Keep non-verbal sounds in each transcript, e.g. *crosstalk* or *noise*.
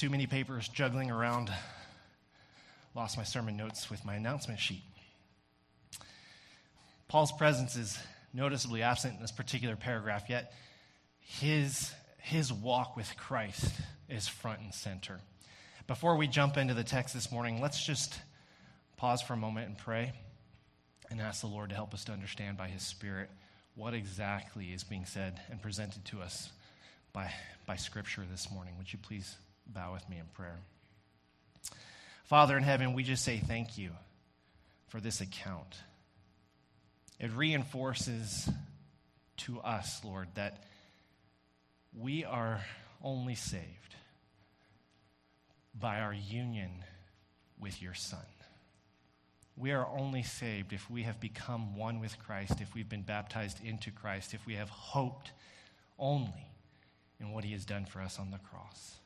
Too many papers juggling around. Lost my sermon notes with my announcement sheet. Paul's presence is noticeably absent in this particular paragraph, yet his, his walk with Christ is front and center. Before we jump into the text this morning, let's just pause for a moment and pray and ask the Lord to help us to understand by his Spirit what exactly is being said and presented to us by, by Scripture this morning. Would you please bow with me in prayer? Father in heaven, we just say thank you for this account. It reinforces to us, Lord, that we are only saved by our union with your Son. We are only saved if we have become one with Christ, if we've been baptized into Christ, if we have hoped only in what he has done for us on the cross.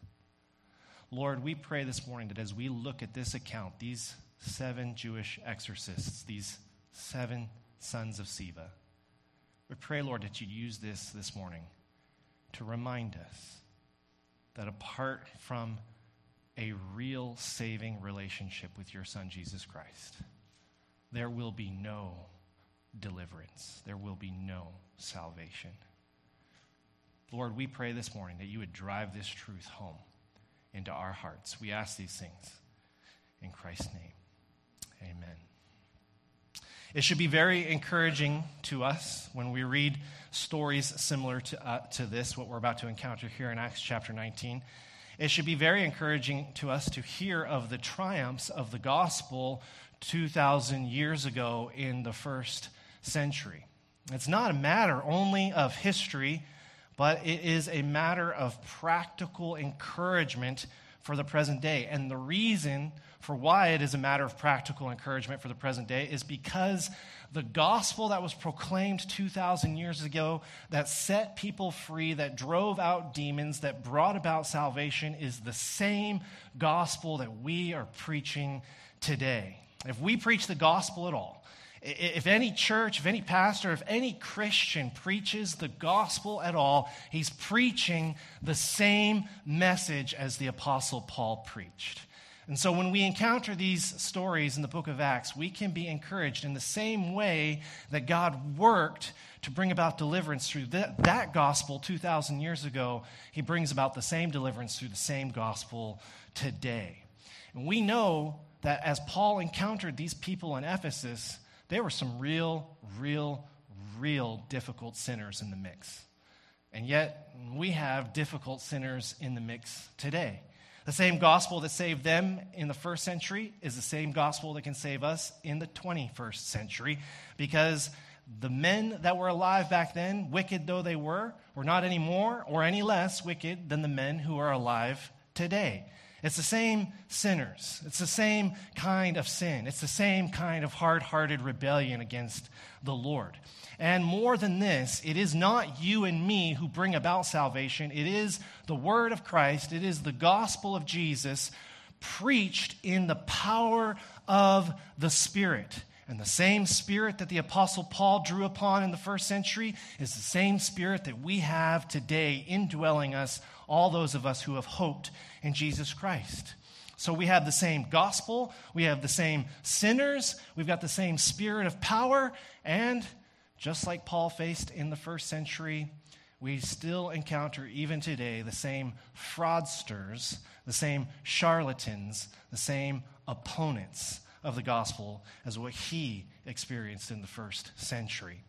Lord, we pray this morning that as we look at this account, these seven Jewish exorcists, these seven sons of Sceva, we pray, Lord, that you use this this morning to remind us that apart from a real saving relationship with your Son, Jesus Christ, there will be no deliverance. There will be no salvation. Lord, we pray this morning that you would drive this truth home into our hearts. We ask these things in Christ's name. Amen. It should be very encouraging to us when we read stories similar to, uh, to this, what we're about to encounter here in Acts chapter 19. It should be very encouraging to us to hear of the triumphs of the gospel 2,000 years ago in the first century. It's not a matter only of history, but it is a matter of practical encouragement for the present day. And the reason for why it is a matter of practical encouragement for the present day is because the gospel that was proclaimed 2,000 years ago, that set people free, that drove out demons, that brought about salvation, is the same gospel that we are preaching today. If we preach the gospel at all, if any church, if any pastor, if any Christian preaches the gospel at all, he's preaching the same message as the Apostle Paul preached. And so when we encounter these stories in the book of Acts, we can be encouraged in the same way that God worked to bring about deliverance through that, that gospel 2,000 years ago. He brings about the same deliverance through the same gospel today. And we know that as Paul encountered these people in Ephesus, there were some real, real, real difficult sinners in the mix. And yet, we have difficult sinners in the mix today. The same gospel that saved them in the first century is the same gospel that can save us in the 21st century because the men that were alive back then, wicked though they were, were not any more or any less wicked than the men who are alive today. It's the same sinners. It's the same kind of sin. It's the same kind of hard hearted rebellion against the Lord. And more than this, it is not you and me who bring about salvation. It is the word of Christ, it is the gospel of Jesus preached in the power of the Spirit. And the same spirit that the Apostle Paul drew upon in the first century is the same spirit that we have today indwelling us, all those of us who have hoped in Jesus Christ. So we have the same gospel, we have the same sinners, we've got the same spirit of power, and just like Paul faced in the first century, we still encounter, even today, the same fraudsters, the same charlatans, the same opponents of the gospel as what he experienced in the first century.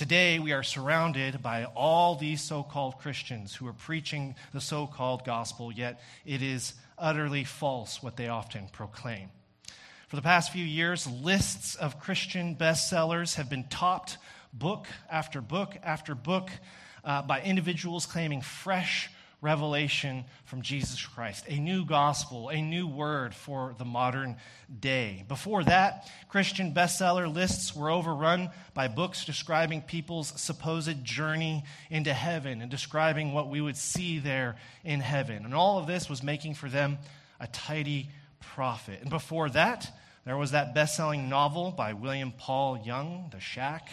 Today, we are surrounded by all these so called Christians who are preaching the so called gospel, yet it is utterly false what they often proclaim. For the past few years, lists of Christian bestsellers have been topped book after book after book uh, by individuals claiming fresh revelation from Jesus Christ, a new gospel, a new word for the modern day. Before that, Christian bestseller lists were overrun by books describing people's supposed journey into heaven and describing what we would see there in heaven. And all of this was making for them a tidy profit. And before that, there was that best selling novel by William Paul Young, The Shack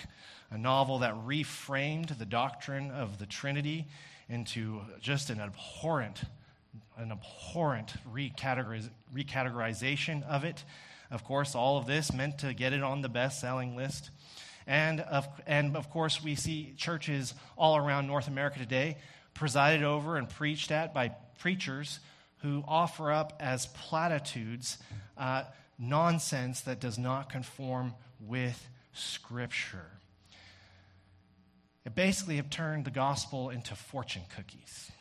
a novel that reframed the doctrine of the Trinity into just an abhorrent an abhorrent recategoriz- recategorization of it. Of course, all of this meant to get it on the best selling list. And of, and of course, we see churches all around North America today presided over and preached at by preachers who offer up as platitudes uh, nonsense that does not conform with Scripture. It basically have turned the gospel into fortune cookies.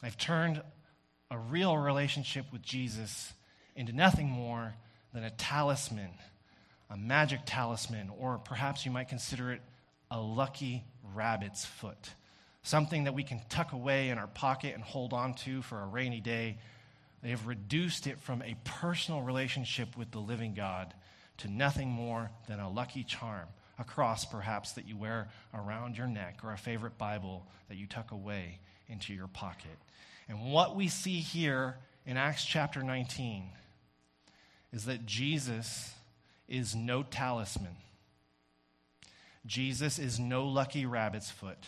They've turned a real relationship with Jesus into nothing more than a talisman, a magic talisman, or perhaps you might consider it a lucky rabbit's foot, something that we can tuck away in our pocket and hold on to for a rainy day. They have reduced it from a personal relationship with the living God to nothing more than a lucky charm, a cross perhaps that you wear around your neck, or a favorite Bible that you tuck away into your pocket. And what we see here in Acts chapter 19 is that Jesus is no talisman. Jesus is no lucky rabbit's foot.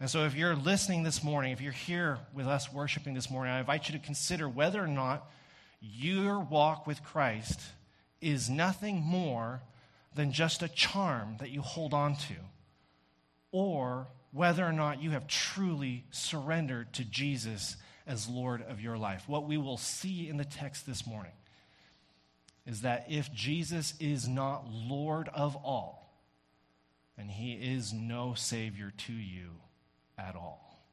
And so, if you're listening this morning, if you're here with us worshiping this morning, I invite you to consider whether or not your walk with Christ is nothing more than just a charm that you hold on to, or whether or not you have truly surrendered to Jesus as Lord of your life. What we will see in the text this morning is that if Jesus is not Lord of all, then he is no Savior to you at all.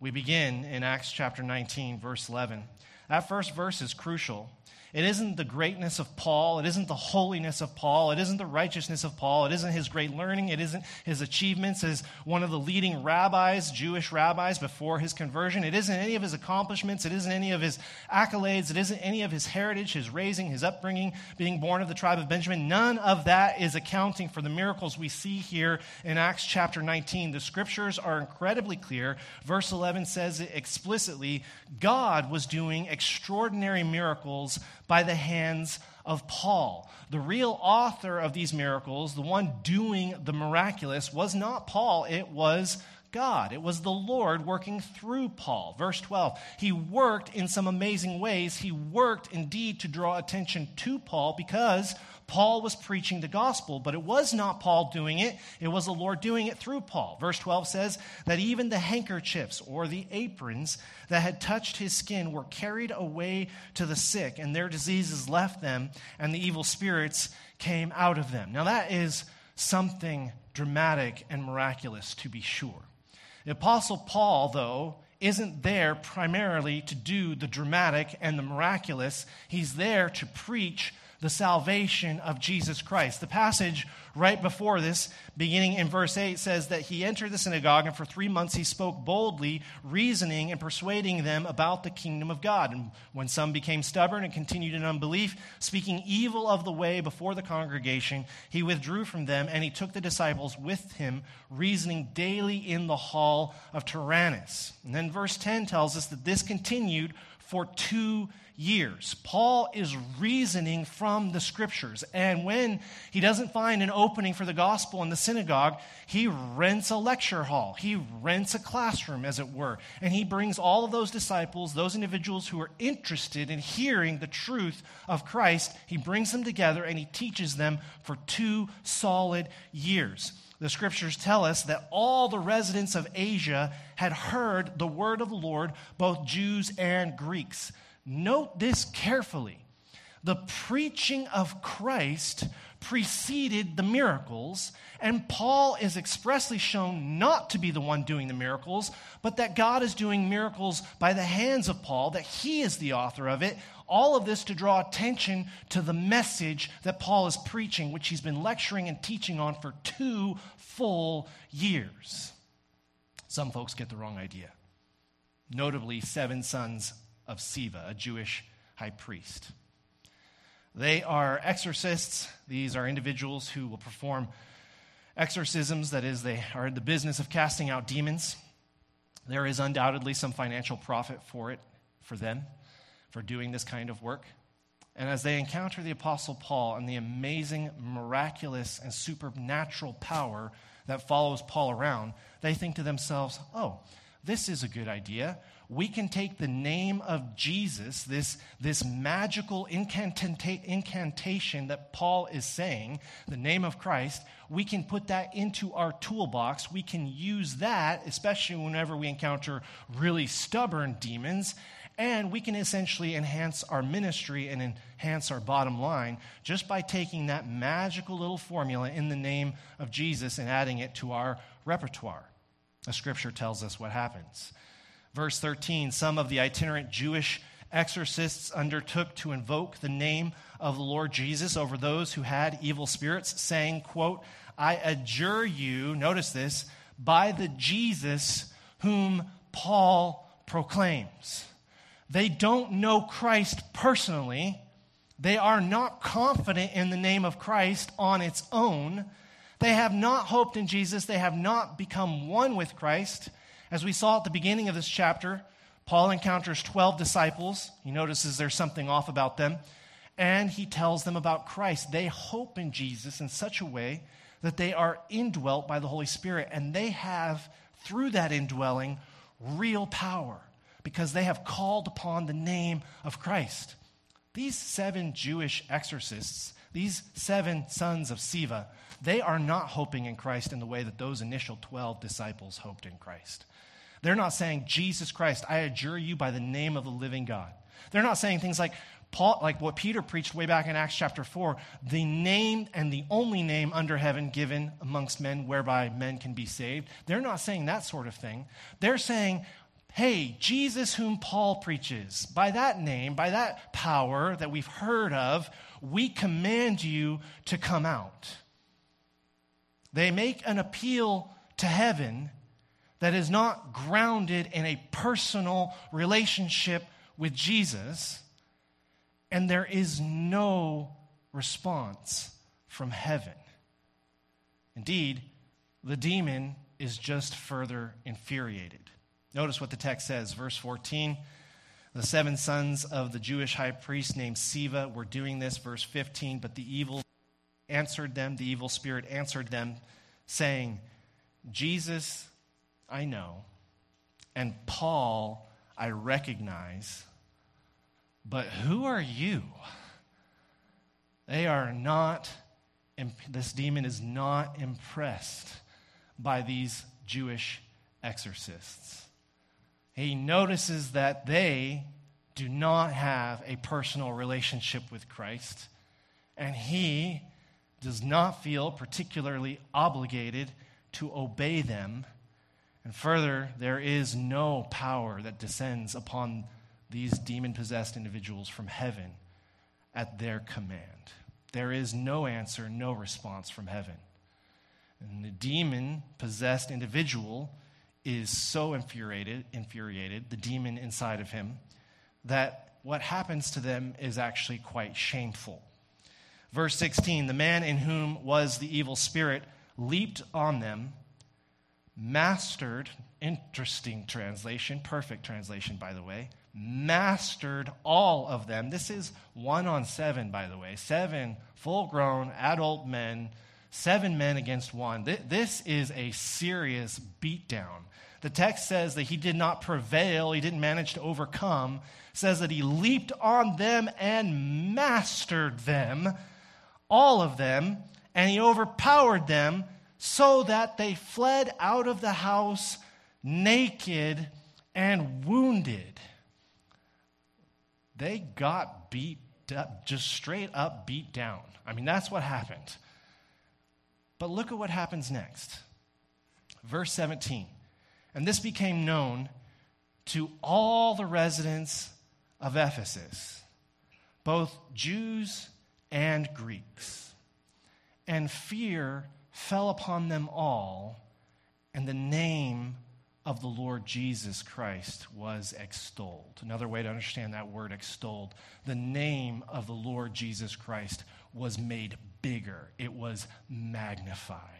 We begin in Acts chapter 19, verse 11. That first verse is crucial it isn't the greatness of Paul. It isn't the holiness of Paul. It isn't the righteousness of Paul. It isn't his great learning. It isn't his achievements as one of the leading rabbis, Jewish rabbis, before his conversion. It isn't any of his accomplishments. It isn't any of his accolades. It isn't any of his heritage, his raising, his upbringing, being born of the tribe of Benjamin. None of that is accounting for the miracles we see here in Acts chapter 19. The scriptures are incredibly clear. Verse 11 says it explicitly God was doing extraordinary miracles by the hands of Paul. The real author of these miracles, the one doing the miraculous, was not Paul, it was God. It was the Lord working through Paul. Verse 12. He worked in some amazing ways. He worked indeed to draw attention to Paul because Paul was preaching the gospel, but it was not Paul doing it, it was the Lord doing it through Paul. Verse 12 says that even the handkerchiefs or the aprons that had touched his skin were carried away to the sick, and their diseases left them, and the evil spirits came out of them. Now, that is something dramatic and miraculous, to be sure. The Apostle Paul, though, isn't there primarily to do the dramatic and the miraculous. He's there to preach the salvation of Jesus Christ. The passage right before this, beginning in verse 8, says that he entered the synagogue and for three months he spoke boldly, reasoning and persuading them about the kingdom of God. And when some became stubborn and continued in unbelief, speaking evil of the way before the congregation, he withdrew from them and he took the disciples with him, reasoning daily in the hall of Tyrannus. And then verse 10 tells us that this continued for two years. Paul is reasoning from the scriptures. And when he doesn't find an opening for the gospel in the synagogue, he rents a lecture hall. He rents a classroom, as it were. And he brings all of those disciples, those individuals who are interested in hearing the truth of Christ, he brings them together and he teaches them for two solid years. The scriptures tell us that all the residents of Asia had heard the word of the Lord, both Jews and Greeks. Note this carefully. The preaching of Christ preceded the miracles, and Paul is expressly shown not to be the one doing the miracles, but that God is doing miracles by the hands of Paul, that he is the author of it. All of this to draw attention to the message that Paul is preaching, which he's been lecturing and teaching on for two full years. Some folks get the wrong idea. Notably, seven sons of Sceva, a Jewish high priest. They are exorcists. These are individuals who will perform exorcisms, that is, they are in the business of casting out demons. There is undoubtedly some financial profit for it, for them, for doing this kind of work. And as they encounter the Apostle Paul and the amazing, miraculous, and supernatural power that follows Paul around, they think to themselves, oh, this is a good idea. We can take the name of Jesus, this, this magical incantation that Paul is saying, the name of Christ, we can put that into our toolbox. We can use that, especially whenever we encounter really stubborn demons, and we can essentially enhance our ministry and enhance our bottom line just by taking that magical little formula in the name of Jesus and adding it to our repertoire. The scripture tells us what happens. Verse 13 Some of the itinerant Jewish exorcists undertook to invoke the name of the Lord Jesus over those who had evil spirits, saying, quote, I adjure you, notice this, by the Jesus whom Paul proclaims. They don't know Christ personally. They are not confident in the name of Christ on its own. They have not hoped in Jesus. They have not become one with Christ. As we saw at the beginning of this chapter, Paul encounters 12 disciples. He notices there's something off about them, and he tells them about Christ. They hope in Jesus in such a way that they are indwelt by the Holy Spirit, and they have, through that indwelling, real power because they have called upon the name of Christ. These seven Jewish exorcists, these seven sons of Sceva, they are not hoping in Christ in the way that those initial 12 disciples hoped in Christ. They're not saying, Jesus Christ, I adjure you by the name of the living God. They're not saying things like, Paul, like what Peter preached way back in Acts chapter 4, the name and the only name under heaven given amongst men whereby men can be saved. They're not saying that sort of thing. They're saying, hey, Jesus, whom Paul preaches, by that name, by that power that we've heard of, we command you to come out. They make an appeal to heaven that is not grounded in a personal relationship with Jesus, and there is no response from heaven. Indeed, the demon is just further infuriated. Notice what the text says, verse 14. The seven sons of the Jewish high priest named Sceva were doing this, verse 15, but the evil answered them, the evil spirit answered them, saying, Jesus I know, and Paul I recognize, but who are you? They are not, this demon is not impressed by these Jewish exorcists. He notices that they do not have a personal relationship with Christ, and he does not feel particularly obligated to obey them. And further, there is no power that descends upon these demon possessed individuals from heaven at their command. There is no answer, no response from heaven. And the demon possessed individual is so infuriated, infuriated, the demon inside of him, that what happens to them is actually quite shameful. Verse 16 The man in whom was the evil spirit leaped on them, mastered, interesting translation, perfect translation, by the way, mastered all of them. This is one on seven, by the way, seven full grown adult men, seven men against one. This is a serious beatdown. The text says that he did not prevail, he didn't manage to overcome. It says that he leaped on them and mastered them all of them, and he overpowered them so that they fled out of the house naked and wounded. They got beat up, just straight up beat down. I mean, that's what happened. But look at what happens next. Verse 17. And this became known to all the residents of Ephesus, both Jews and Greeks. And fear fell upon them all, and the name of the Lord Jesus Christ was extolled. Another way to understand that word extolled, the name of the Lord Jesus Christ was made bigger, it was magnified.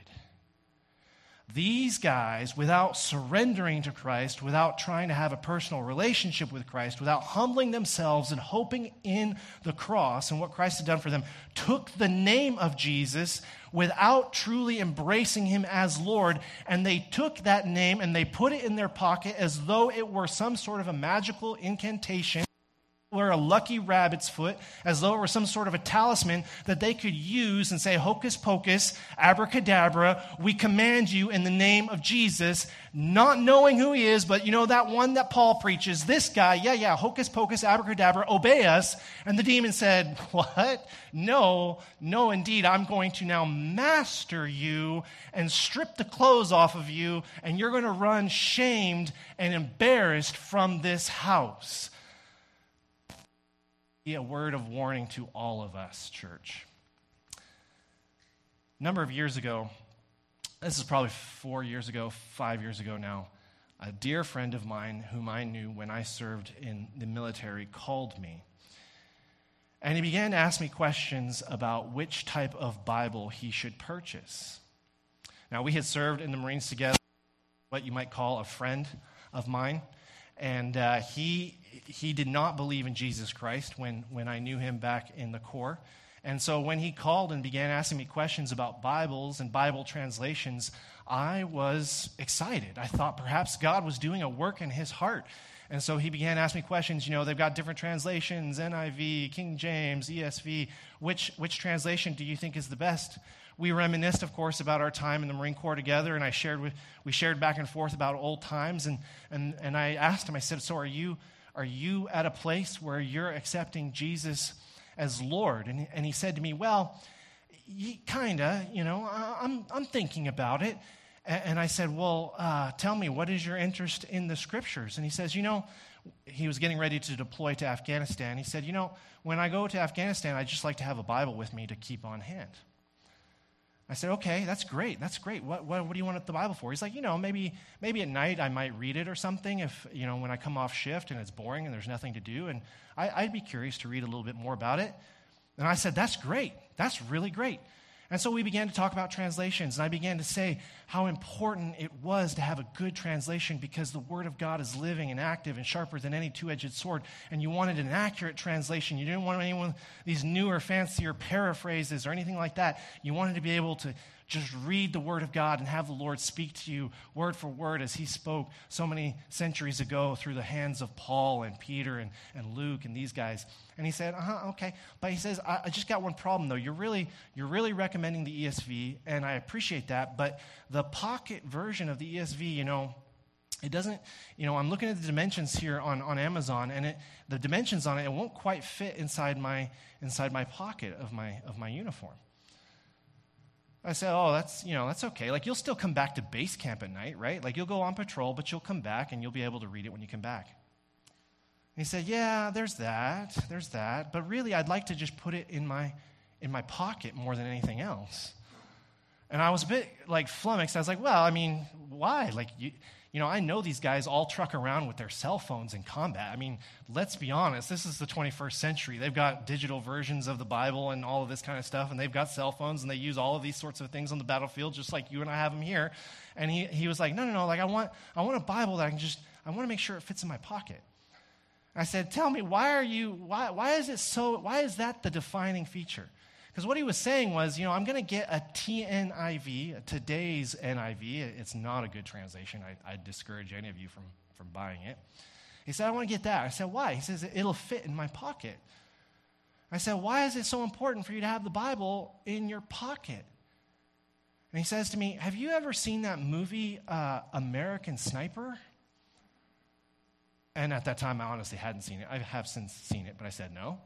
These guys, without surrendering to Christ, without trying to have a personal relationship with Christ, without humbling themselves and hoping in the cross and what Christ had done for them, took the name of Jesus without truly embracing him as Lord. And they took that name and they put it in their pocket as though it were some sort of a magical incantation or a lucky rabbit's foot, as though it were some sort of a talisman that they could use and say, Hocus pocus, abracadabra, we command you in the name of Jesus, not knowing who he is, but you know that one that Paul preaches, this guy, yeah, yeah, hocus pocus, abracadabra, obey us. And the demon said, *laughs* What? No, no, indeed, I'm going to now master you and strip the clothes off of you, and you're going to run shamed and embarrassed from this house a word of warning to all of us, church. A number of years ago, this is probably four years ago, five years ago now, a dear friend of mine whom I knew when I served in the military called me. And he began to ask me questions about which type of Bible he should purchase. Now, we had served in the Marines together, what you might call a friend of mine. And uh, he, he did not believe in Jesus Christ when, when I knew him back in the Corps. And so when he called and began asking me questions about Bibles and Bible translations, I was excited. I thought perhaps God was doing a work in his heart. And so he began asking me questions. You know, they've got different translations NIV, King James, ESV. Which, which translation do you think is the best? we reminisced, of course, about our time in the Marine Corps together, and I shared with, we shared back and forth about old times. And, and, and I asked him, I said, So are you, are you at a place where you're accepting Jesus as Lord? And, and he said to me, Well, kind of, you know, I'm, I'm thinking about it. And I said, Well, uh, tell me, what is your interest in the scriptures? And he says, You know, he was getting ready to deploy to Afghanistan. He said, You know, when I go to Afghanistan, I just like to have a Bible with me to keep on hand. I said, okay, that's great. That's great. What, what, what, do you want the Bible for? He's like, you know, maybe, maybe at night I might read it or something if, you know, when I come off shift and it's boring and there's nothing to do. And I, I'd be curious to read a little bit more about it. And I said, that's great. That's really great. And so we began to talk about translations, and I began to say how important it was to have a good translation because the Word of God is living and active and sharper than any two edged sword. And you wanted an accurate translation. You didn't want anyone, these newer, fancier paraphrases or anything like that. You wanted to be able to just read the Word of God and have the Lord speak to you word for word as He spoke so many centuries ago through the hands of Paul and Peter and, and Luke and these guys. And he said, uh huh, okay. But he says, I, I just got one problem though. You're really, you're really recommending the ESV, and I appreciate that. But the pocket version of the ESV, you know, it doesn't, you know, I'm looking at the dimensions here on, on Amazon, and it, the dimensions on it, it won't quite fit inside my, inside my pocket of my, of my uniform. I said, Oh, that's, you know, that's okay. Like, you'll still come back to base camp at night, right? Like, you'll go on patrol, but you'll come back and you'll be able to read it when you come back. And he said, Yeah, there's that. There's that. But really, I'd like to just put it in my, in my pocket more than anything else. And I was a bit like flummoxed. I was like, Well, I mean, why? Like, you, you know, I know these guys all truck around with their cell phones in combat. I mean, let's be honest, this is the 21st century. They've got digital versions of the Bible and all of this kind of stuff, and they've got cell phones, and they use all of these sorts of things on the battlefield, just like you and I have them here. And he, he was like, no, no, no, like I want, I want a Bible that I can just, I want to make sure it fits in my pocket. I said, tell me, why are you, why, why is it so, why is that the defining feature? Because what he was saying was, you know, I'm going to get a TNIV, today's NIV. It's not a good translation. I, I discourage any of you from, from buying it. He said, I want to get that. I said, why? He says, it'll fit in my pocket. I said, why is it so important for you to have the Bible in your pocket? And he says to me, Have you ever seen that movie, uh, American Sniper? And at that time, I honestly hadn't seen it. I have since seen it, but I said no.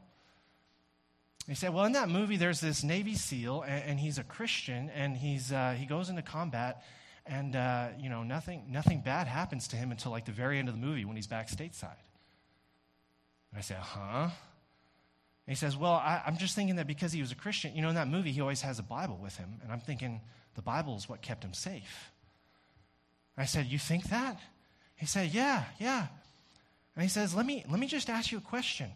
He said, Well, in that movie, there's this Navy SEAL, and, and he's a Christian, and he's, uh, he goes into combat, and, uh, you know, nothing, nothing bad happens to him until like the very end of the movie when he's back stateside. And I said, Huh? And he says, Well, I, I'm just thinking that because he was a Christian, you know, in that movie, he always has a Bible with him. And I'm thinking, the Bible is what kept him safe. I said, You think that? He said, Yeah, yeah. And he says, Let me, let me just ask you a question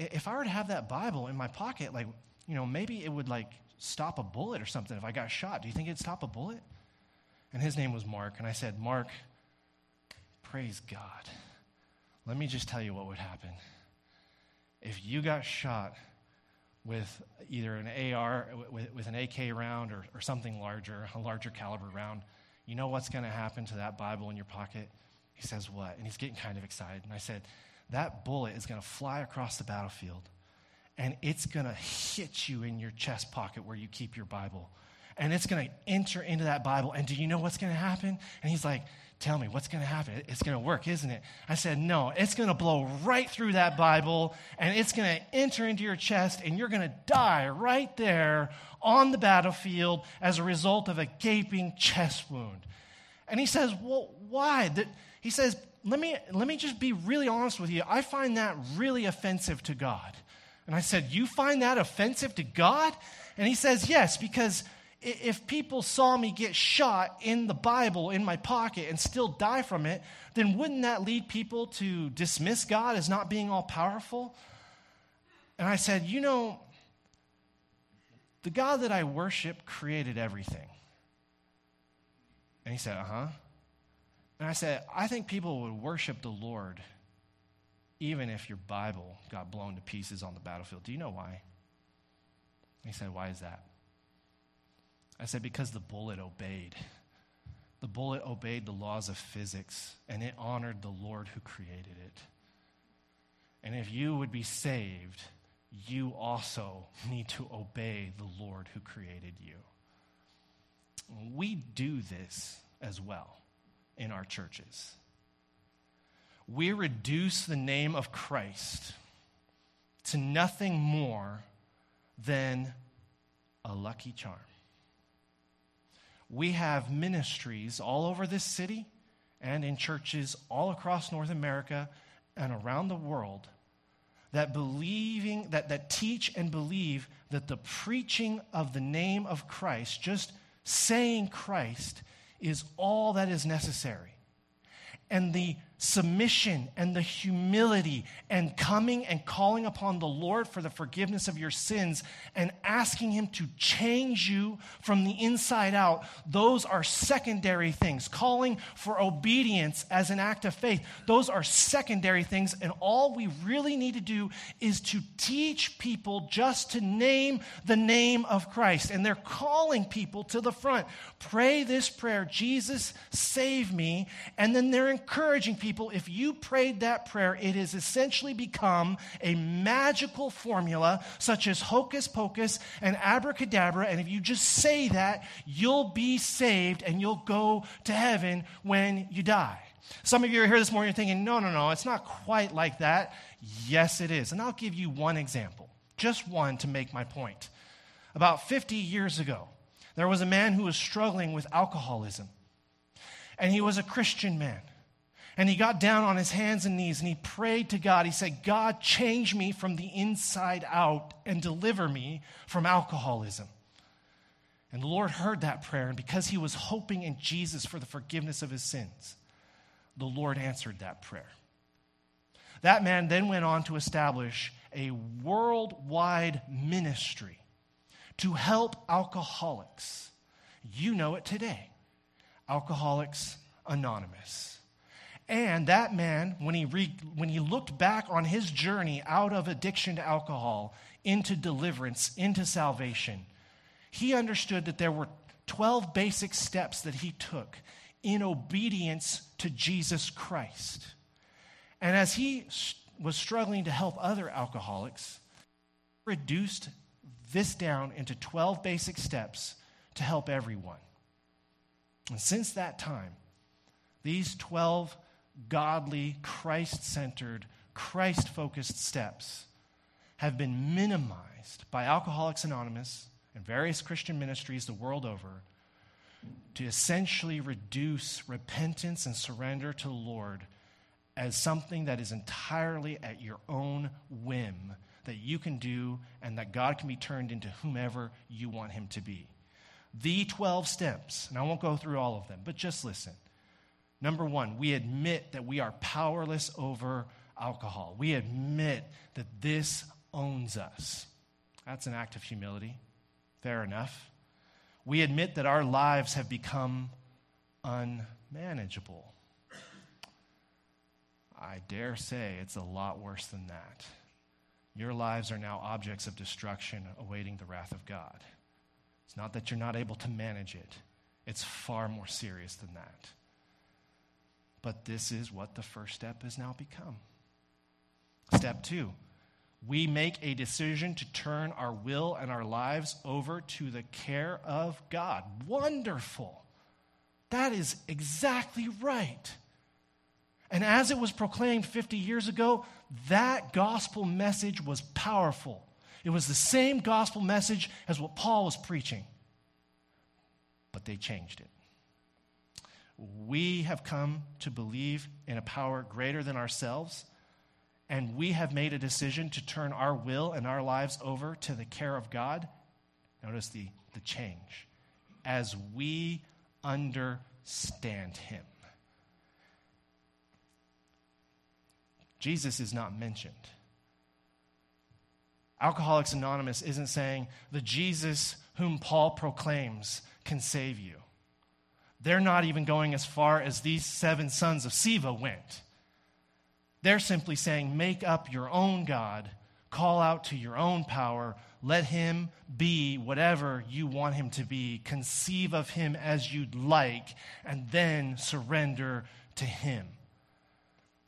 if I were to have that Bible in my pocket, like, you know, maybe it would like stop a bullet or something if I got shot. Do you think it'd stop a bullet? And his name was Mark. And I said, Mark, praise God. Let me just tell you what would happen. If you got shot with either an AR, with, with an AK round or, or something larger, a larger caliber round, you know what's going to happen to that Bible in your pocket? He says, What? And he's getting kind of excited. And I said, That bullet is going to fly across the battlefield and it's going to hit you in your chest pocket where you keep your Bible. And it's going to enter into that Bible. And do you know what's going to happen? And he's like, Tell me, what's going to happen? It's going to work, isn't it? I said, No, it's going to blow right through that Bible and it's going to enter into your chest and you're going to die right there on the battlefield as a result of a gaping chest wound. And he says, Well, why? He says, let me, let me just be really honest with you. I find that really offensive to God. And I said, You find that offensive to God? And he says, Yes, because if people saw me get shot in the Bible in my pocket and still die from it, then wouldn't that lead people to dismiss God as not being all powerful? And I said, You know, the God that I worship created everything. And he said, Uh huh. And I said, I think people would worship the Lord even if your Bible got blown to pieces on the battlefield. Do you know why? He said, Why is that? I said, Because the bullet obeyed. The bullet obeyed the laws of physics and it honored the Lord who created it. And if you would be saved, you also need to obey the Lord who created you. We do this as well in our churches we reduce the name of Christ to nothing more than a lucky charm. We have ministries all over this city and in churches all across North America and around the world that believing that, that teach and believe that the preaching of the name of Christ, just saying Christ, is all that is necessary. And the submission and the humility and coming and calling upon the Lord for the forgiveness of your sins and asking Him to change you from the inside out, those are secondary things. Calling for obedience as an act of faith, those are secondary things. And all we really need to do is to teach people just to name the name of Christ. And they're calling people to the front. Pray this prayer Jesus, save me. And then they're encouraging people people, if you prayed that prayer, it has essentially become a magical formula, such as hocus pocus and abracadabra. And if you just say that, you'll be saved and you'll go to heaven when you die. Some of you are here this morning thinking, no, no, no, it's not quite like that. Yes, it is. And I'll give you one example, just one to make my point. About 50 years ago, there was a man who was struggling with alcoholism. And he was a Christian man. And he got down on his hands and knees and he prayed to God. He said, God, change me from the inside out and deliver me from alcoholism. And the Lord heard that prayer, and because he was hoping in Jesus for the forgiveness of his sins, the Lord answered that prayer. That man then went on to establish a worldwide ministry to help alcoholics. You know it today Alcoholics Anonymous. And that man, when he, re, when he looked back on his journey out of addiction to alcohol into deliverance, into salvation, he understood that there were 12 basic steps that he took in obedience to Jesus Christ. And as he was struggling to help other alcoholics, reduced this down into 12 basic steps to help everyone. And since that time, these 12 godly, Christ centered, Christ focused steps have been minimized by Alcoholics Anonymous and various Christian ministries the world over to essentially reduce repentance and surrender to the Lord as something that is entirely at your own whim that you can do and that God can be turned into whomever you want him to be. The 12 steps, and I won't go through all of them, but just listen. Number one, we admit that we are powerless over alcohol. We admit that this owns us. That's an act of humility. Fair enough. We admit that our lives have become unmanageable. I dare say it's a lot worse than that. Your lives are now objects of destruction awaiting the wrath of God. It's not that you're not able to manage it, it's far more serious than that. But this is what the first step has now become. Step two, we make a decision to turn our will and our lives over to the care of God. Wonderful. That is exactly right. And as it was proclaimed 50 years ago, that gospel message was powerful. It was the same gospel message as what Paul was preaching, but they changed it. We have come to believe in a power greater than ourselves, and we have made a decision to turn our will and our lives over to the care of God. Notice the, the change. As we understand Him. Jesus is not mentioned. Alcoholics Anonymous isn't saying the Jesus whom Paul proclaims can save you. They're not even going as far as these seven sons of Sceva went. They're simply saying, make up your own God, call out to your own power, let him be whatever you want him to be, conceive of him as you'd like, and then surrender to him.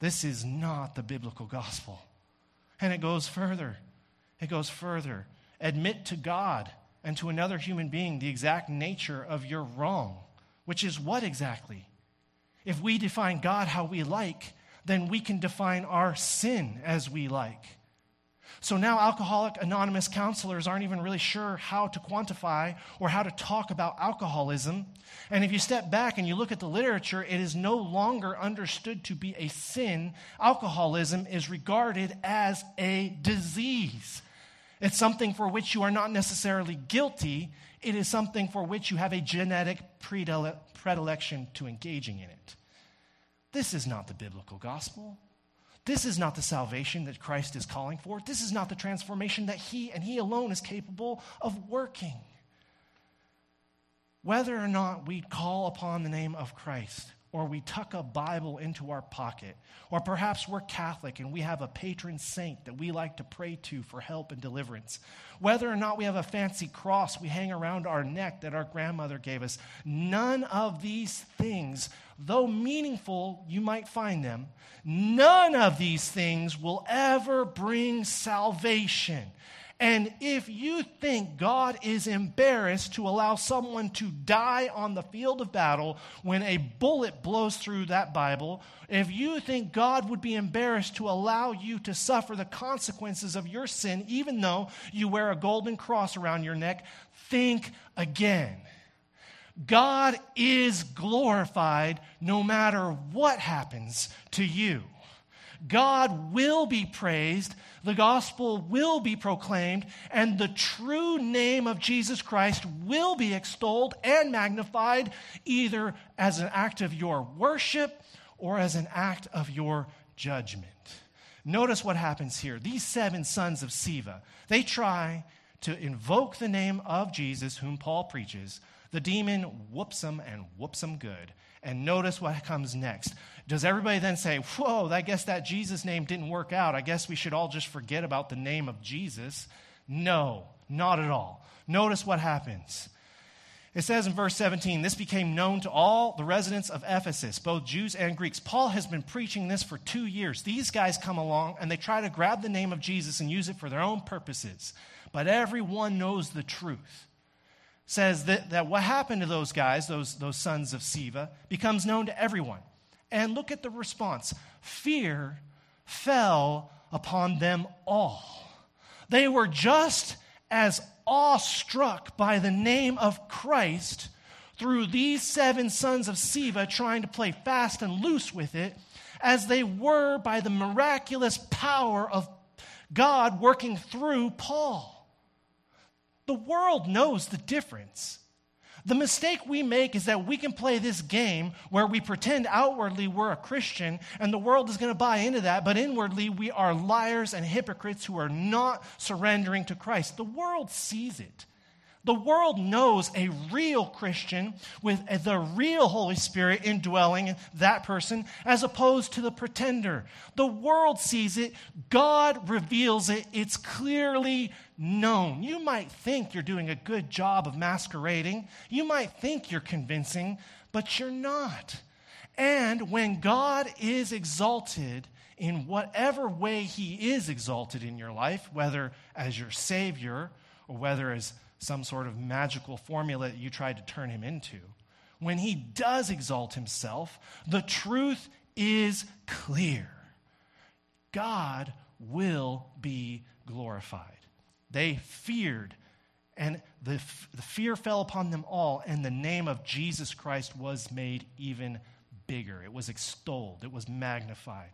This is not the biblical gospel. And it goes further. It goes further. Admit to God and to another human being the exact nature of your wrong, which is what exactly? If we define God how we like, then we can define our sin as we like. So now Alcoholic Anonymous counselors aren't even really sure how to quantify or how to talk about alcoholism. And if you step back and you look at the literature, it is no longer understood to be a sin. Alcoholism is regarded as a disease. It's something for which you are not necessarily guilty, it is something for which you have a genetic predilection to engaging in it. This is not the biblical gospel. This is not the salvation that Christ is calling for. This is not the transformation that He and He alone is capable of working. Whether or not we call upon the name of Christ, or we tuck a Bible into our pocket, or perhaps we're Catholic and we have a patron saint that we like to pray to for help and deliverance, whether or not we have a fancy cross we hang around our neck that our grandmother gave us, none of these things, though meaningful, you might find them, none of these things will ever bring salvation. And if you think God is embarrassed to allow someone to die on the field of battle when a bullet blows through that Bible, if you think God would be embarrassed to allow you to suffer the consequences of your sin, even though you wear a golden cross around your neck, think again. God is glorified no matter what happens to you. God will be praised, the gospel will be proclaimed, and the true name of Jesus Christ will be extolled and magnified either as an act of your worship or as an act of your judgment. Notice what happens here. These seven sons of Sceva, they try to invoke the name of Jesus, whom Paul preaches. The demon whoops them and whoops them good. And notice what comes next. Does everybody then say, Whoa, I guess that Jesus name didn't work out. I guess we should all just forget about the name of Jesus? No, not at all. Notice what happens. It says in verse 17, this became known to all the residents of Ephesus, both Jews and Greeks. Paul has been preaching this for two years. These guys come along and they try to grab the name of Jesus and use it for their own purposes. But everyone knows the truth says that, that what happened to those guys, those, those sons of Sceva, becomes known to everyone. And look at the response fear fell upon them all. They were just as awestruck by the name of Christ through these seven sons of Sceva trying to play fast and loose with it as they were by the miraculous power of God working through Paul. The world knows the difference. The mistake we make is that we can play this game where we pretend outwardly we're a Christian and the world is going to buy into that, but inwardly we are liars and hypocrites who are not surrendering to Christ. The world sees it. The world knows a real Christian with the real Holy Spirit indwelling that person as opposed to the pretender. The world sees it, God reveals it, it's clearly known. You might think you're doing a good job of masquerading, you might think you're convincing, but you're not. And when God is exalted, in whatever way he is exalted in your life, whether as your Savior or whether as some sort of magical formula that you tried to turn him into. When he does exalt himself, the truth is clear. God will be glorified. They feared, and the, the fear fell upon them all, and the name of Jesus Christ was made even bigger. It was extolled, it was magnified.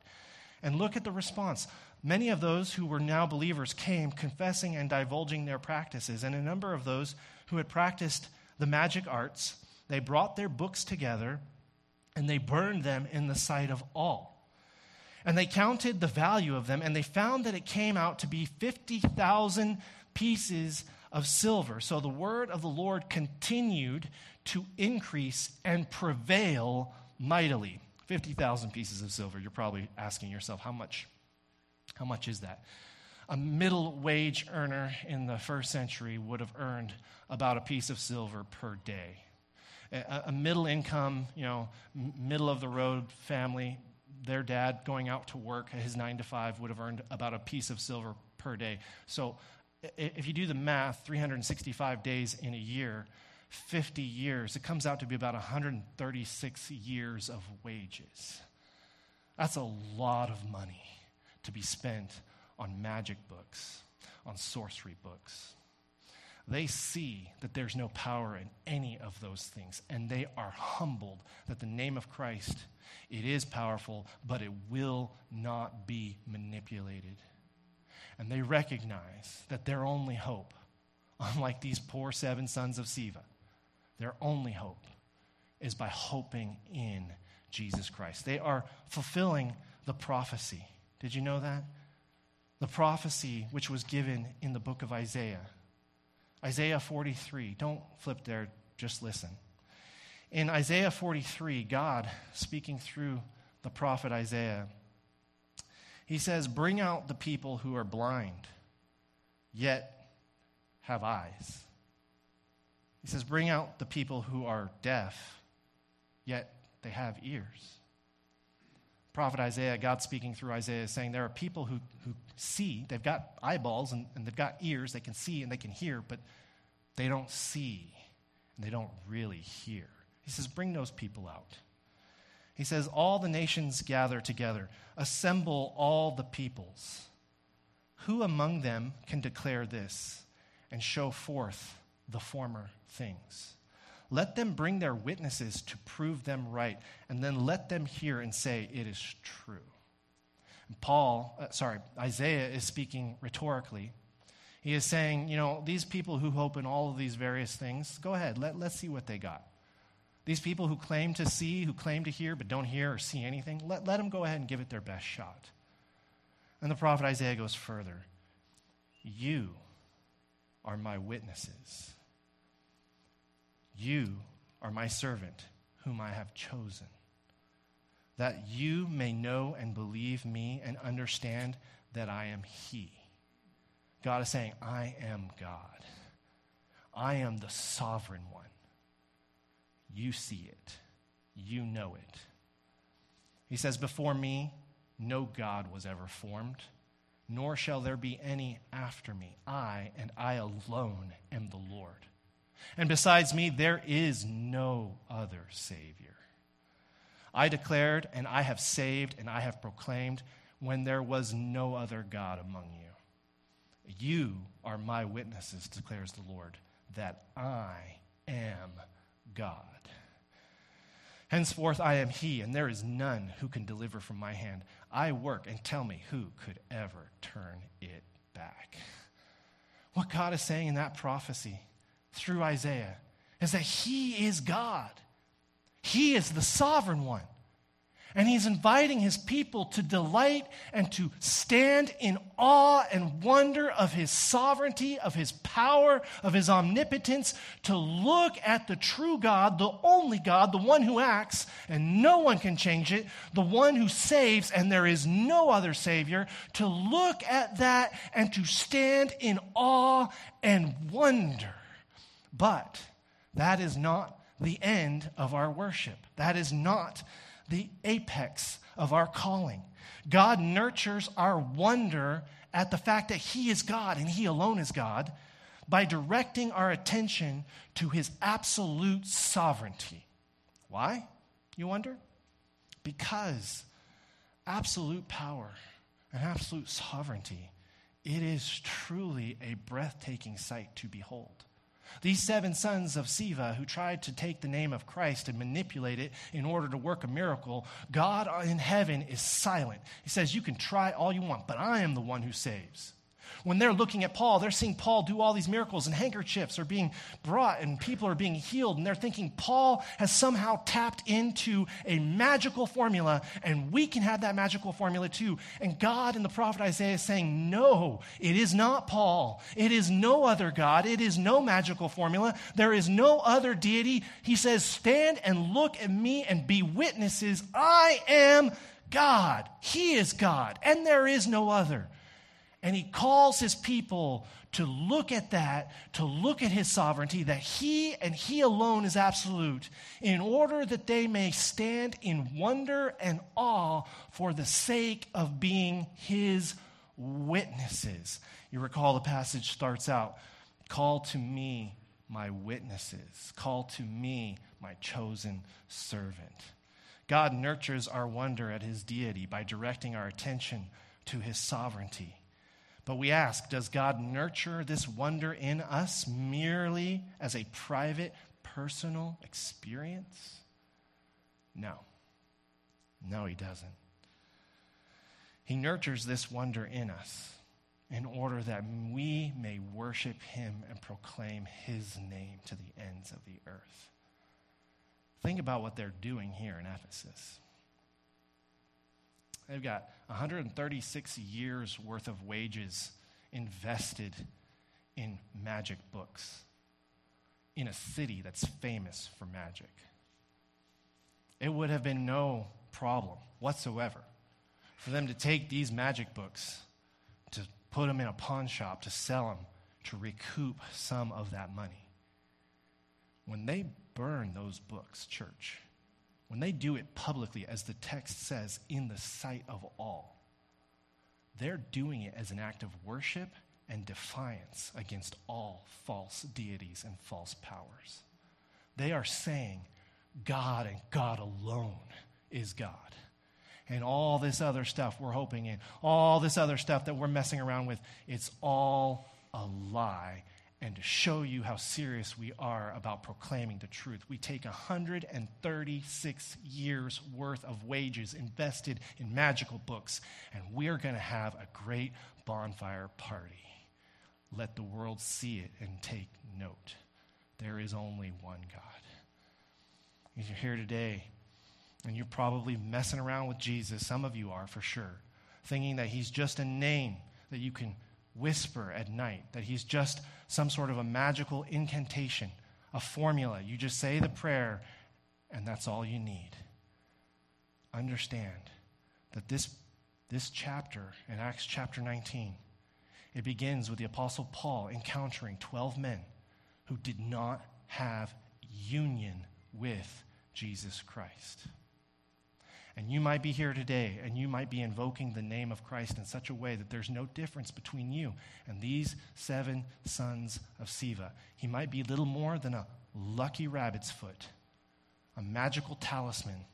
And look at the response. Many of those who were now believers came confessing and divulging their practices, and a number of those who had practiced the magic arts, they brought their books together and they burned them in the sight of all. And they counted the value of them, and they found that it came out to be 50,000 pieces of silver. So the word of the Lord continued to increase and prevail mightily. 50,000 pieces of silver. You're probably asking yourself, how much? How much is that? A middle wage earner in the first century would have earned about a piece of silver per day. A, a middle income, you know, middle of the road family, their dad going out to work his nine to five would have earned about a piece of silver per day. So if you do the math, 365 days in a year, 50 years, it comes out to be about 136 years of wages. That's a lot of money to be spent on magic books, on sorcery books. They see that there's no power in any of those things, and they are humbled that the name of Christ, it is powerful, but it will not be manipulated. And they recognize that their only hope, unlike these poor seven sons of Sceva, their only hope is by hoping in Jesus Christ. They are fulfilling the prophecy did you know that? The prophecy which was given in the book of Isaiah. Isaiah 43. Don't flip there, just listen. In Isaiah 43, God, speaking through the prophet Isaiah, he says, Bring out the people who are blind, yet have eyes. He says, Bring out the people who are deaf, yet they have ears prophet Isaiah, God speaking through Isaiah, is saying there are people who, who see, they've got eyeballs and, and they've got ears, they can see and they can hear, but they don't see and they don't really hear. He says, Bring those people out. He says, All the nations gather together, assemble all the peoples. Who among them can declare this and show forth the former things? Let them bring their witnesses to prove them right, and then let them hear and say, It is true. And Paul, uh, sorry, Isaiah is speaking rhetorically. He is saying, you know, these people who hope in all of these various things, go ahead, let, let's see what they got. These people who claim to see, who claim to hear, but don't hear or see anything, let, let them go ahead and give it their best shot. And the prophet Isaiah goes further You are my witnesses. You are my servant, whom I have chosen, that you may know and believe me and understand that I am He. God is saying, I am God. I am the sovereign one. You see it, you know it. He says, Before me, no God was ever formed, nor shall there be any after me. I and I alone am the Lord. And besides me, there is no other Savior. I declared, and I have saved, and I have proclaimed when there was no other God among you. You are my witnesses, declares the Lord, that I am God. Henceforth I am He, and there is none who can deliver from my hand. I work, and tell me who could ever turn it back. What God is saying in that prophecy through Isaiah is that He is God. He is the sovereign one. And he's inviting his people to delight and to stand in awe and wonder of his sovereignty, of his power, of his omnipotence, to look at the true God, the only God, the one who acts and no one can change it, the one who saves and there is no other Savior, to look at that and to stand in awe and wonder. But that is not the end of our worship. That is not the apex of our calling. God nurtures our wonder at the fact that He is God and He alone is God by directing our attention to His absolute sovereignty. Why, you wonder? Because absolute power and absolute sovereignty, it is truly a breathtaking sight to behold. These seven sons of Sceva, who tried to take the name of Christ and manipulate it in order to work a miracle, God in heaven is silent. He says, You can try all you want, but I am the one who saves when they're looking at Paul, they're seeing Paul do all these miracles, and handkerchiefs are being brought, and people are being healed, and they're thinking Paul has somehow tapped into a magical formula, and we can have that magical formula too. And God in the prophet Isaiah is saying, No, it is not Paul. It is no other God. It is no magical formula. There is no other deity. He says, Stand and look at me and be witnesses. I am God. He is God, and there is no other. And he calls his people to look at that, to look at his sovereignty, that he and he alone is absolute, in order that they may stand in wonder and awe for the sake of being his witnesses. You recall the passage starts out Call to me, my witnesses. Call to me, my chosen servant. God nurtures our wonder at his deity by directing our attention to his sovereignty. But we ask, does God nurture this wonder in us merely as a private, personal experience? No. No, He doesn't. He nurtures this wonder in us in order that we may worship Him and proclaim His name to the ends of the earth. Think about what they're doing here in Ephesus. They've got 136 years worth of wages invested in magic books in a city that's famous for magic. It would have been no problem whatsoever for them to take these magic books, to put them in a pawn shop, to sell them, to recoup some of that money. When they burn those books, church, when they do it publicly, as the text says, in the sight of all, they're doing it as an act of worship and defiance against all false deities and false powers. They are saying, God and God alone is God. And all this other stuff we're hoping in, all this other stuff that we're messing around with, it's all a lie and to show you how serious we are about proclaiming the truth. We take 136 years worth of wages invested in magical books, and we are going to have a great bonfire party. Let the world see it and take note. There is only one God. If you're here today and you're probably messing around with Jesus, some of you are for sure, thinking that he's just a name that you can whisper at night, that he's just some sort of a magical incantation, a formula. You just say the prayer, and that's all you need. Understand that this, this chapter in Acts chapter 19, it begins with the Apostle Paul encountering 12 men who did not have union with Jesus Christ. And you might be here today and you might be invoking the name of Christ in such a way that there's no difference between you and these seven sons of Sceva. He might be little more than a lucky rabbit's foot, a magical talisman,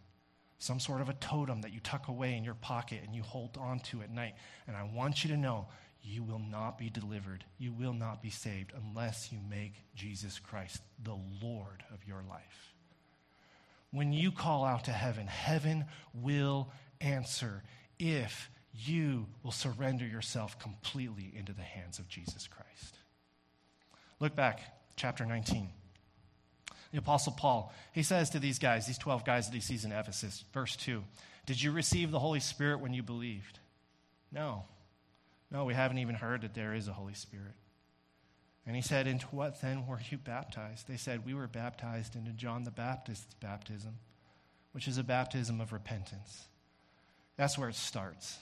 some sort of a totem that you tuck away in your pocket and you hold on to at night. And I want you to know you will not be delivered. You will not be saved unless you make Jesus Christ the Lord of your life when you call out to heaven, heaven will answer if you will surrender yourself completely into the hands of Jesus Christ. Look back, chapter 19. The Apostle Paul, he says to these guys, these 12 guys that he sees in Ephesus, verse 2, Did you receive the Holy Spirit when you believed? No. No, we haven't even heard that there is a Holy Spirit. And he said, Into what then were you baptized? They said, We were baptized into John the Baptist's baptism, which is a baptism of repentance. That's where it starts.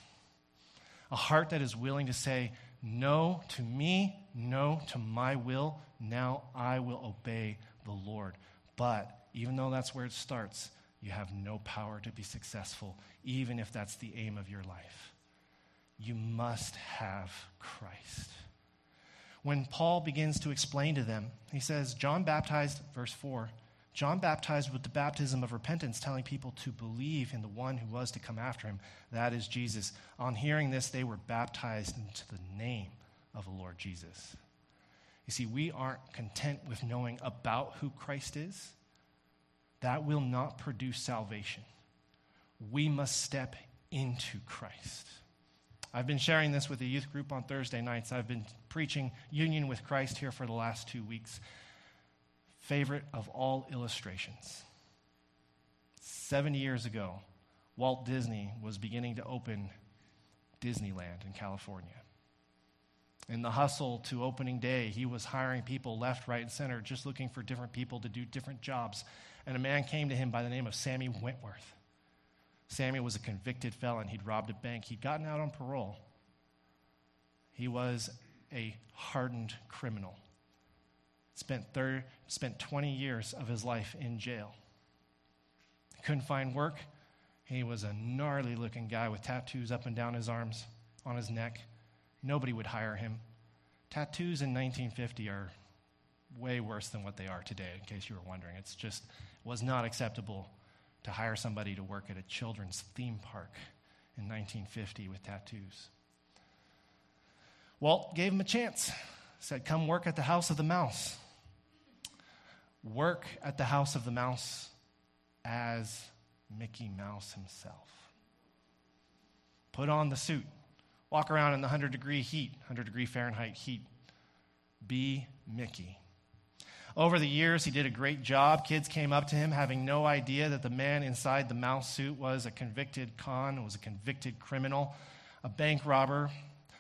A heart that is willing to say, No to me, no to my will. Now I will obey the Lord. But even though that's where it starts, you have no power to be successful, even if that's the aim of your life. You must have Christ. When Paul begins to explain to them, he says, John baptized, verse 4, John baptized with the baptism of repentance, telling people to believe in the one who was to come after him, that is Jesus. On hearing this, they were baptized into the name of the Lord Jesus. You see, we aren't content with knowing about who Christ is. That will not produce salvation. We must step into Christ. I've been sharing this with the youth group on Thursday nights. I've been preaching union with Christ here for the last two weeks. Favorite of all illustrations. 70 years ago, Walt Disney was beginning to open Disneyland in California. In the hustle to opening day, he was hiring people left, right, and center, just looking for different people to do different jobs. And a man came to him by the name of Sammy Wentworth. Sammy was a convicted felon. He'd robbed a bank. He'd gotten out on parole. He was a hardened criminal. Spent, thir- spent 20 years of his life in jail. Couldn't find work. He was a gnarly looking guy with tattoos up and down his arms, on his neck. Nobody would hire him. Tattoos in 1950 are way worse than what they are today, in case you were wondering. It's just was not acceptable to hire somebody to work at a children's theme park in 1950 with tattoos. Walt gave him a chance, said, Come work at the House of the Mouse. Work at the House of the Mouse as Mickey Mouse himself. Put on the suit, walk around in the 100 degree heat, 100 degree Fahrenheit heat. Be Mickey. Over the years, he did a great job. Kids came up to him having no idea that the man inside the mouse suit was a convicted con, was a convicted criminal, a bank robber,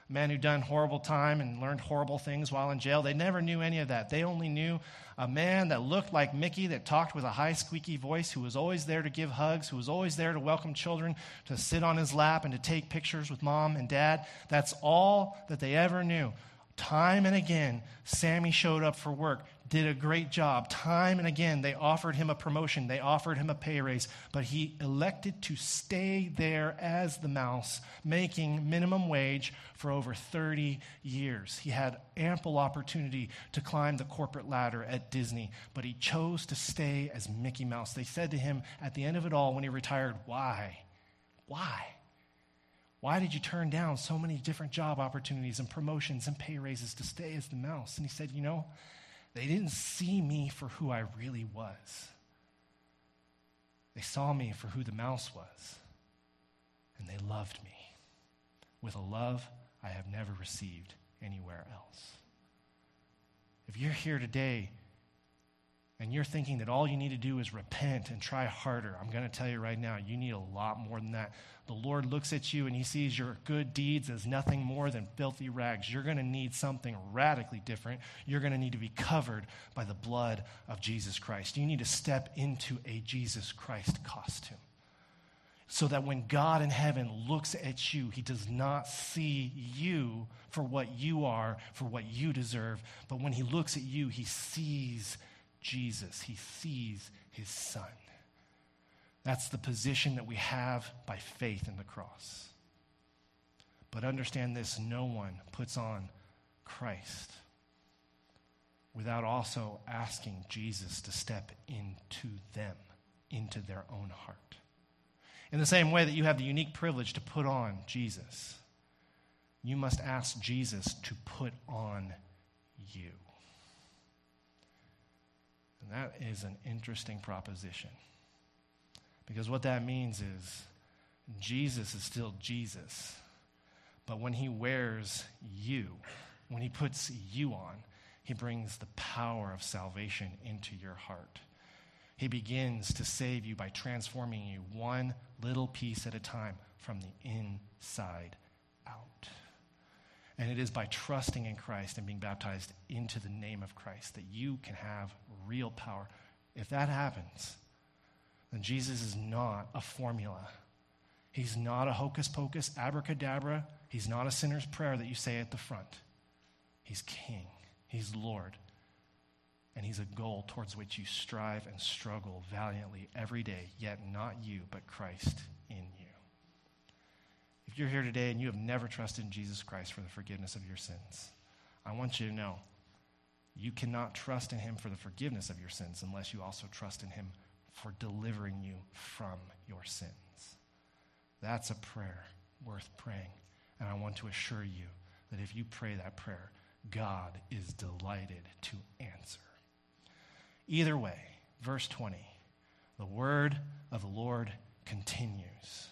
a man who'd done horrible time and learned horrible things while in jail. They never knew any of that. They only knew a man that looked like Mickey, that talked with a high, squeaky voice, who was always there to give hugs, who was always there to welcome children, to sit on his lap and to take pictures with mom and dad. That's all that they ever knew. Time and again, Sammy showed up for work, did a great job. Time and again, they offered him a promotion, they offered him a pay raise, but he elected to stay there as the mouse, making minimum wage for over 30 years. He had ample opportunity to climb the corporate ladder at Disney, but he chose to stay as Mickey Mouse. They said to him at the end of it all when he retired, Why? Why? Why did you turn down so many different job opportunities and promotions and pay raises to stay as the mouse? And he said, You know, they didn't see me for who I really was. They saw me for who the mouse was, and they loved me with a love I have never received anywhere else. If you're here today and you're thinking that all you need to do is repent and try harder, I'm going to tell you right now, you need a lot more than that. The Lord looks at you and he sees your good deeds as nothing more than filthy rags. You're going to need something radically different. You're going to need to be covered by the blood of Jesus Christ. You need to step into a Jesus Christ costume so that when God in heaven looks at you, he does not see you for what you are, for what you deserve, but when he looks at you, he sees Jesus, he sees his son. That's the position that we have by faith in the cross. But understand this no one puts on Christ without also asking Jesus to step into them, into their own heart. In the same way that you have the unique privilege to put on Jesus, you must ask Jesus to put on you. That is an interesting proposition. Because what that means is Jesus is still Jesus. But when he wears you, when he puts you on, he brings the power of salvation into your heart. He begins to save you by transforming you one little piece at a time from the inside out. And it is by trusting in Christ and being baptized into the name of Christ that you can have real power. If that happens, then Jesus is not a formula. He's not a hocus pocus, abracadabra. He's not a sinner's prayer that you say at the front. He's King, He's Lord. And He's a goal towards which you strive and struggle valiantly every day, yet not you, but Christ in you. If you're here today and you have never trusted in Jesus Christ for the forgiveness of your sins, I want you to know you cannot trust in Him for the forgiveness of your sins unless you also trust in Him for delivering you from your sins. That's a prayer worth praying. And I want to assure you that if you pray that prayer, God is delighted to answer. Either way, verse 20, the word of the Lord continues.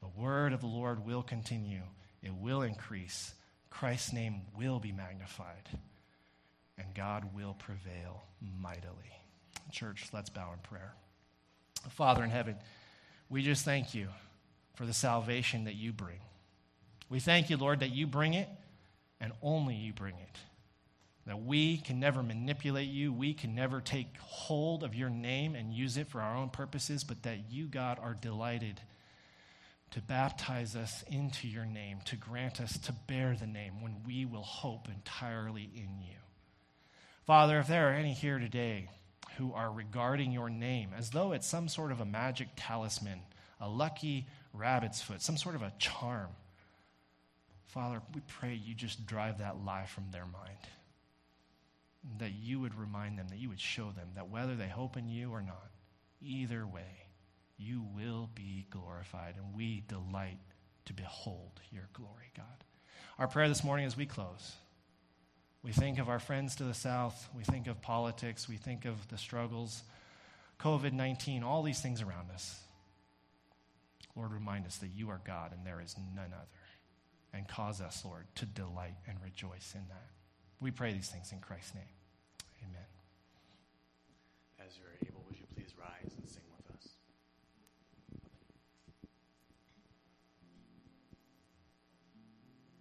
The word of the Lord will continue, it will increase. Christ's name will be magnified, and God will prevail mightily. Church, let's bow in prayer. Father in heaven, we just thank you for the salvation that you bring. We thank you, Lord, that you bring it and only you bring it. That we can never manipulate you, we can never take hold of your name and use it for our own purposes, but that you, God, are delighted to baptize us into your name, to grant us to bear the name when we will hope entirely in you. Father, if there are any here today who are regarding your name as though it's some sort of a magic talisman, a lucky rabbit's foot, some sort of a charm, Father, we pray you just drive that lie from their mind that you would remind them, that you would show them that whether they hope in you or not, either way, you will be glorified, and we delight to behold your glory, God. Our prayer this morning as we close, we think of our friends to the south, we think of politics, we think of the struggles, COVID 19, all these things around us. Lord, remind us that you are God and there is none other. And cause us, Lord, to delight and rejoice in that. We pray these things in Christ's name. Amen.